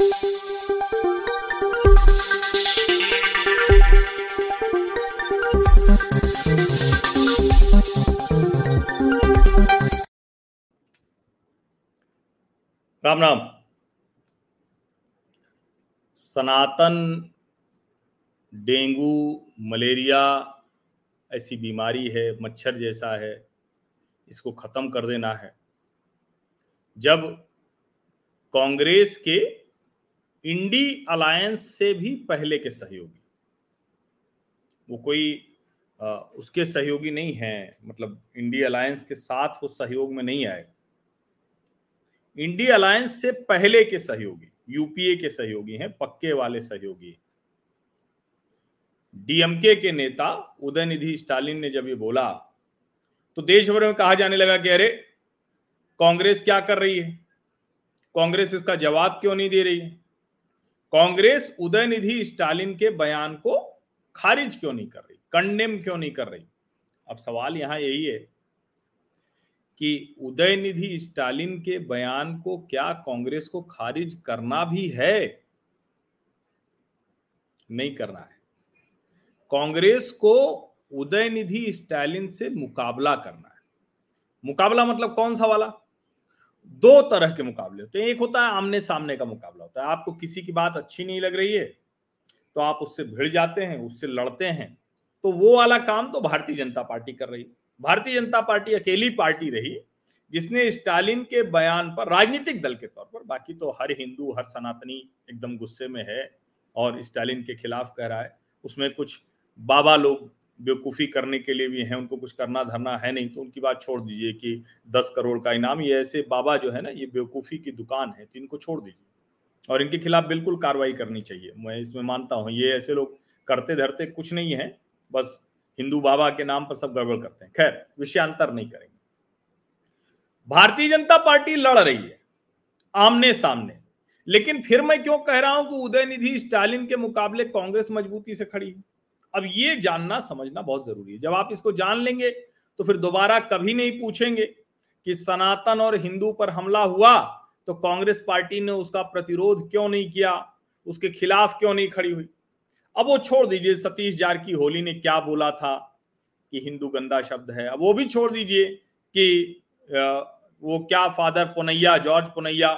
राम राम सनातन, dengue, malaria, ऐसी बीमारी है, मच्छर जैसा है, इसको खत्म कर देना है। जब कांग्रेस के इंडी अलायंस से भी पहले के सहयोगी। वो कोई आ, उसके सहयोगी नहीं है मतलब इंडी अलायंस के साथ वो सहयोग में नहीं आए। इंडी अलायंस से पहले के सहयोगी यूपीए के सहयोगी हैं पक्के वाले सहयोगी डीएमके के नेता उदयनिधि स्टालिन ने जब ये बोला तो देश भर में कहा जाने लगा कि अरे कांग्रेस क्या कर रही है? कांग्रेस इसका जवाब क्यों नहीं दे रही है? कांग्रेस उदयनिधि स्टालिन के बयान को खारिज क्यों नहीं कर रही? कंडेम क्यों नहीं कर रही? अब सवाल यहाँ यही है कि उदयनिधि स्टालिन के बयान को क्या कांग्रेस को खारिज करना भी है? नहीं करना है। कांग्रेस को उदयनिधि स्टालिन से मुकाबला करना है। मुकाबला मतलब कौन सा वाला? दो तरह के मुकाबले होते हैं। एक होता है आमने सामने का मुकाबला होता है। आपको किसी की बात अच्छी नहीं लग रही है तो आप उससे भिड़ जाते हैं, उससे लड़ते हैं। तो वो वाला काम तो भारतीय जनता पार्टी कर रही। भारतीय जनता पार्टी अकेली पार्टी रही, जिसने स्टालिन के बयान पर, राजनीतिक दल के तौर पर, बाकी तो हर हिंदू, हर सनातनी एकदम गुस्से में है और स्टालिन के खिलाफ कह रहा है। उसमें कुछ बाबा लोग बेवकूफ़ी करने के लिए भी हैं, उनको कुछ करना धरना है नहीं तो उनकी बात छोड़ दीजिए कि दस करोड़ का इनाम, ये ऐसे बाबा जो है ना, ये बेवकूफ़ी की दुकान है तो इनको छोड़ दीजिए। और इनके खिलाफ बिल्कुल कार्रवाई करनी चाहिए। मैं इसमें मानता हूँ, ये ऐसे लोग करते धरते कुछ नहीं है, बस हिंदू बाबा के नाम पर सब गड़बड़ करते हैं। खैर, विषयांतर नहीं करेंगे। भारतीय जनता पार्टी लड़ रही है, आमने सामने। लेकिन फिर मैं क्यों कह रहा हूँ कि उदयनिधि स्टालिन के मुकाबले कांग्रेस मजबूती से खड़ी है? अब ये जानना, समझना बहुत ज़रूरी है। जब आप इसको जान लेंगे तो फिर दोबारा कभी नहीं पूछेंगे कि सनातन और हिंदू पर हमला हुआ तो कांग्रेस पार्टी ने उसका प्रतिरोध क्यों नहीं किया? उसके खिलाफ क्यों नहीं खड़ी हुई? अब वो छोड़ दीजिए, सतीश जारकी होली ने क्या बोला था कि हिंदू गंदा शब्द है? अब वो भी छोड़ दीजिए कि वो क्या फादर पुनैया, जॉर्ज पुनैया,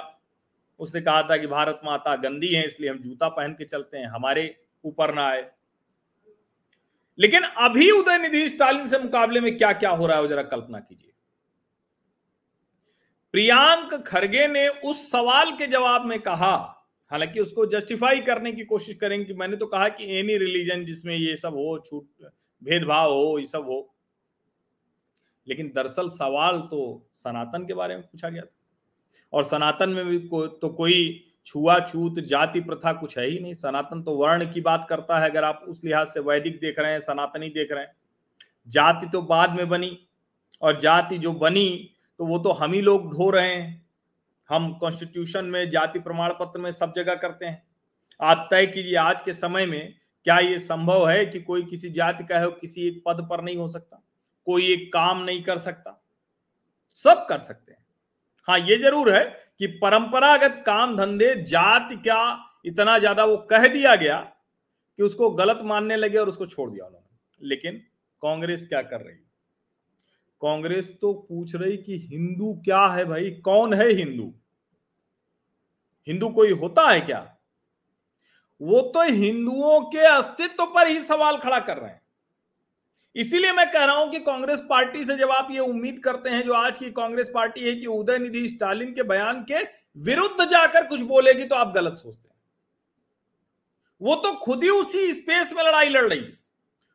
उसने कहा था कि भारत माता गंदी है, इसलिए हम जूता पहन के चलते हैं, हमारे ऊपर ना आए। लेकिन अभी उदय निधि स्टालिन से मुकाबले में क्या क्या हो रहा है जरा कल्पना कीजिए। प्रियांक खरगे ने उस सवाल के जवाब में कहा हालाँकि उसको जस्टिफाई करने की कोशिश करेंगे कि मैंने तो कहा कि एनी रिलीजन जिसमें ये सब हो छूट भेदभाव हो ये सब हो। लेकिन दरअसल सवाल तो सनातन के बारे में पूछा गया था। और सनातन में भी को, तो कोई छुआछूत जाति प्रथा कुछ है ही नहीं। सनातन तो वर्ण की बात करता है, अगर आप उस लिहाज से वैदिक देख रहे हैं, सनातनी देख रहे हैं। जाति तो बाद में बनी, और जाति जो बनी तो वो तो हम ही लोग ढो रहे हैं। हम कॉन्स्टिट्यूशन में, जाति प्रमाण पत्र में सब जगह करते हैं। आप तय कीजिए आज के समय में, क्या ये संभव है कि कोई किसी जाति का है, किसी एक पद पर नहीं हो सकता? कोई एक काम नहीं कर सकता? सब कर सकते हैं। हाँ ये ज़रूर है कि परंपरागत काम धंधे जाति क्या इतना ज़्यादा वो कह दिया गया कि उसको गलत मानने लगे और उसको छोड़ दिया उन्होंने। लेकिन कांग्रेस क्या कर रही? कांग्रेस तो पूछ रही कि हिंदू क्या है भाई? कौन है हिंदू? हिंदू कोई होता है क्या? वो तो हिंदुओं के अस्तित्व पर ही सवाल खड़ा कर रहे हैं। इसीलिए मैं कह रहा हूँ कि कांग्रेस पार्टी से जब आप ये उम्मीद करते हैं, जो आज की कांग्रेस पार्टी है कि उदयनिधि स्टालिन के बयान के विरुद्ध जाकर कुछ बोलेगी तो आप गलत सोचते हैं। वो तो खुद ही उसी स्पेस में लड़ाई लड़ रही है।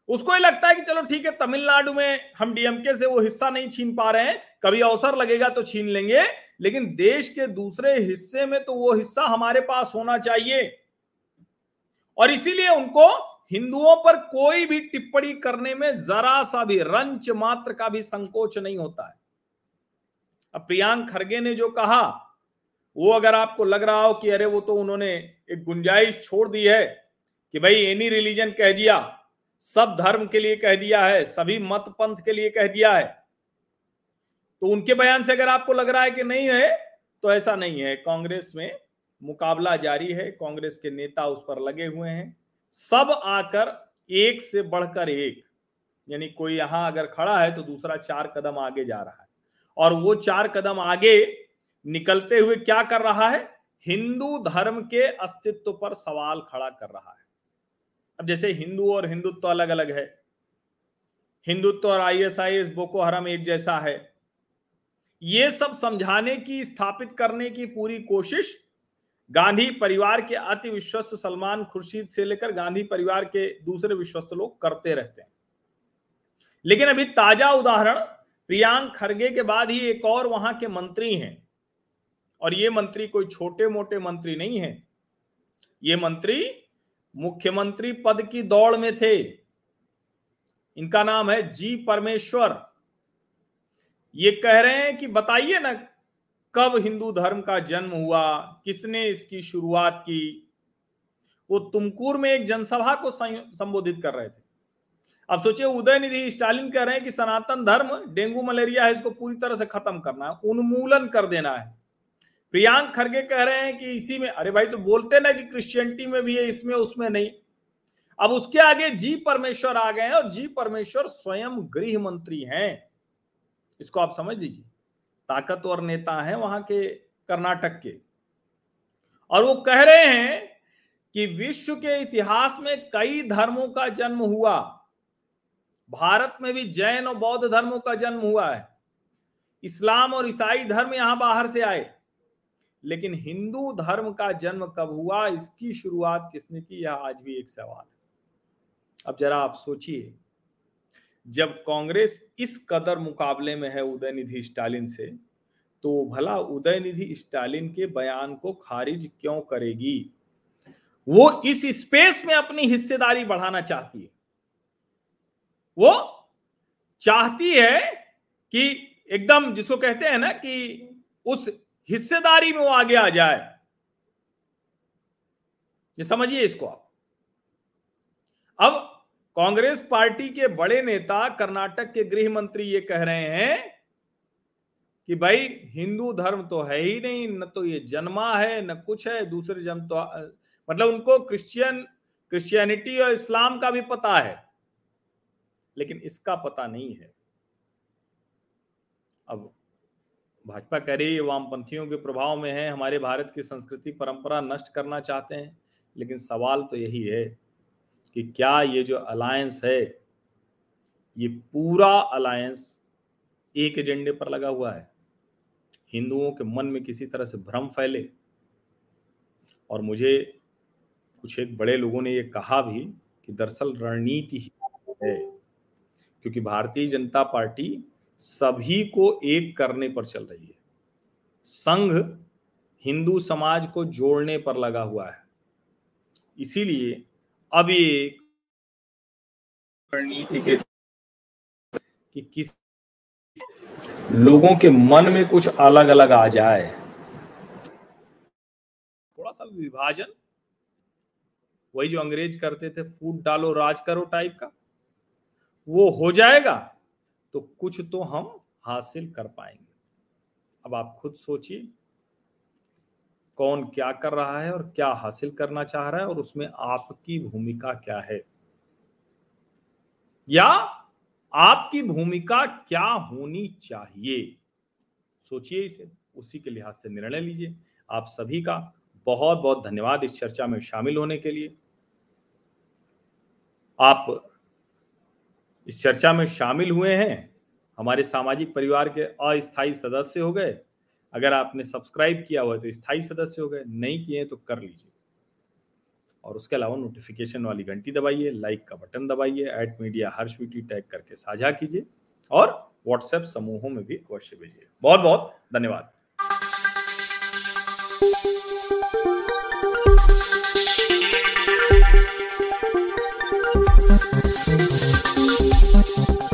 उसको ही लगता है कि चलो ठीक है, तमिलनाडु में हम डीएमके से वो हिस्सा नहीं छीन पा रहे हैं, कभी अवसर लगेगा तो छीन लेंगे, लेकिन देश के दूसरे हिस्से में तो वो हिस्सा हमारे पास होना चाहिए। और इसीलिए उनको हिंदुओं पर कोई भी टिप्पणी करने में जरा सा भी रंच मात्र का भी संकोच नहीं होता है। अब प्रियांक खरगे ने जो कहा, वो अगर आपको लग रहा हो कि अरे वो तो उन्होंने एक गुंजाइश छोड़ दी है कि भाई एनी रिलीजन कह दिया, सब धर्म के लिए कह दिया है, सभी मत पंथ के लिए कह दिया है तो उनके बयान से अगर आपको लग रहा है कि नहीं है तो ऐसा नहीं है। कांग्रेस में मुकाबला जारी है, कांग्रेस के नेता उस पर लगे हुए हैं। सब आकर एक से बढ़कर एक। यानी कोई यहाँ अगर खड़ा है तो दूसरा चार कदम आगे जा रहा है। और वो चार कदम आगे निकलते हुए क्या कर रहा है? हिंदू धर्म के अस्तित्व पर सवाल खड़ा कर रहा है। अब जैसे हिंदू और हिंदुत्व तो अलग अलग है। हिंदुत्व और आईएसआईएस बोको हरम एक जैसा है। ये सब समझाने की, स्थापित करने की पूरी कोशिश गांधी परिवार के अति विश्वस्त सलमान खुर्शीद से लेकर गांधी परिवार के दूसरे विश्वस्त लोग करते रहते हैं। लेकिन अभी ताज़ा उदाहरण, प्रियांक खरगे के बाद ही एक और वहाँ के मंत्री हैं। और ये मंत्री कोई छोटे मोटे मंत्री नहीं है। ये मंत्री मुख्यमंत्री पद की दौड़ में थे। इनका नाम है जी परमेश्वर। ये कह रहे हैं कि बताइए ना कब हिंदू धर्म का जन्म हुआ? किसने इसकी शुरुआत की? वो तुमकुर में एक जनसभा को संबोधित कर रहे थे। अब सोचिए उदय निधि स्टालिन कह रहे हैं कि सनातन धर्म, डेंगू, मलेरिया है, इसको पूरी तरह से खत्म करना है, उन्मूलन कर देना है। प्रियांक खरगे कह रहे हैं कि इसी में, अरे भाई तो बोलते ना कि क्रिश्चियनिटी में भी है, इसमें, उसमें नहीं। अब उसके आगे जी परमेश्वर आ गए हैं और जी परमेश्वर स्वयं गृह मंत्री हैं। इसको आप समझ लीजिए। ताकतवर नेता हैं वहाँ के कर्नाटक के। और वो कह रहे हैं कि विश्व के इतिहास में कई धर्मों का जन्म हुआ। भारत में भी जैन और बौद्ध धर्मों का जन्म हुआ है। इस्लाम और ईसाई धर्म यहाँ बाहर से आए। लेकिन हिंदू धर्म का जन्म कब हुआ, इसकी शुरुआत किसने की, यह आज भी एक सवाल है। अब जरा आप सोचिए। जब कांग्रेस इस कदर मुकाबले में है उदयनिधि स्टालिन से तो भला उदयनिधि स्टालिन के बयान को खारिज क्यों करेगी? वो इस स्पेस में अपनी हिस्सेदारी बढ़ाना चाहती है। वो चाहती है कि एकदम जिसको कहते हैं ना कि उस हिस्सेदारी में वो आगे आ जाए। ये समझिए इसको आप। अब कांग्रेस पार्टी के बड़े नेता कर्नाटक के गृह मंत्री ये कह रहे हैं कि भाई, हिंदू धर्म तो है ही नहीं, न तो ये जन्मा है, न कुछ है, दूसरे जन्म तो मतलब उनको क्रिश्चियन, क्रिश्चियनिटी और इस्लाम का भी पता है, लेकिन इसका पता नहीं है। अब भाजपा कह रही है वामपंथियों के प्रभाव में है, हमारे भारत की संस्कृति परंपरा नष्ट करना चाहते हैं, लेकिन सवाल तो यही है कि क्या ये जो अलायंस है, ये पूरा अलायंस एक एजेंडे पर लगा हुआ है। हिंदुओं के मन में किसी तरह से भ्रम फैले। और मुझे कुछ एक बड़े लोगों ने ये कहा भी कि दरअसल रणनीति ही है, क्योंकि भारतीय जनता पार्टी सभी को एक करने पर चल रही है। संघ हिंदू समाज को जोड़ने पर लगा हुआ है। इसीलिए अब ये रणनीति के कि किस लोगों के मन में कुछ अलग अलग आ जाए। थोड़ा सा विभाजन वही जो अंग्रेज़ करते थे फूट डालो राज करो टाइप का वो हो जाएगा तो कुछ तो हम हासिल कर पाएँगे। अब आप खुद सोचिए। कौन क्या कर रहा है और क्या हासिल करना चाह रहा है और उसमें आपकी भूमिका क्या है? या आपकी भूमिका क्या होनी चाहिए? सोचिए इसे, उसी के लिहाज से निर्णय लीजिए। आप सभी का बहुत बहुत धन्यवाद इस चर्चा में शामिल होने के लिए। आप इस चर्चा में शामिल हुए हैं। हमारे सामाजिक परिवार के अस्थायी सदस्य हो गए। अगर आपने सब्सक्राइब किया हुआ है तो स्थायी सदस्य हो गए, नहीं किए तो कर लीजिए। और उसके अलावा नोटिफिकेशन वाली घंटी दबाइए लाइक का बटन दबाइए at media Harsh VT tag करके साझा कीजिए और व्हाट्सएप समूहों में भी अवश्य भेजिए। बहुत बहुत धन्यवाद।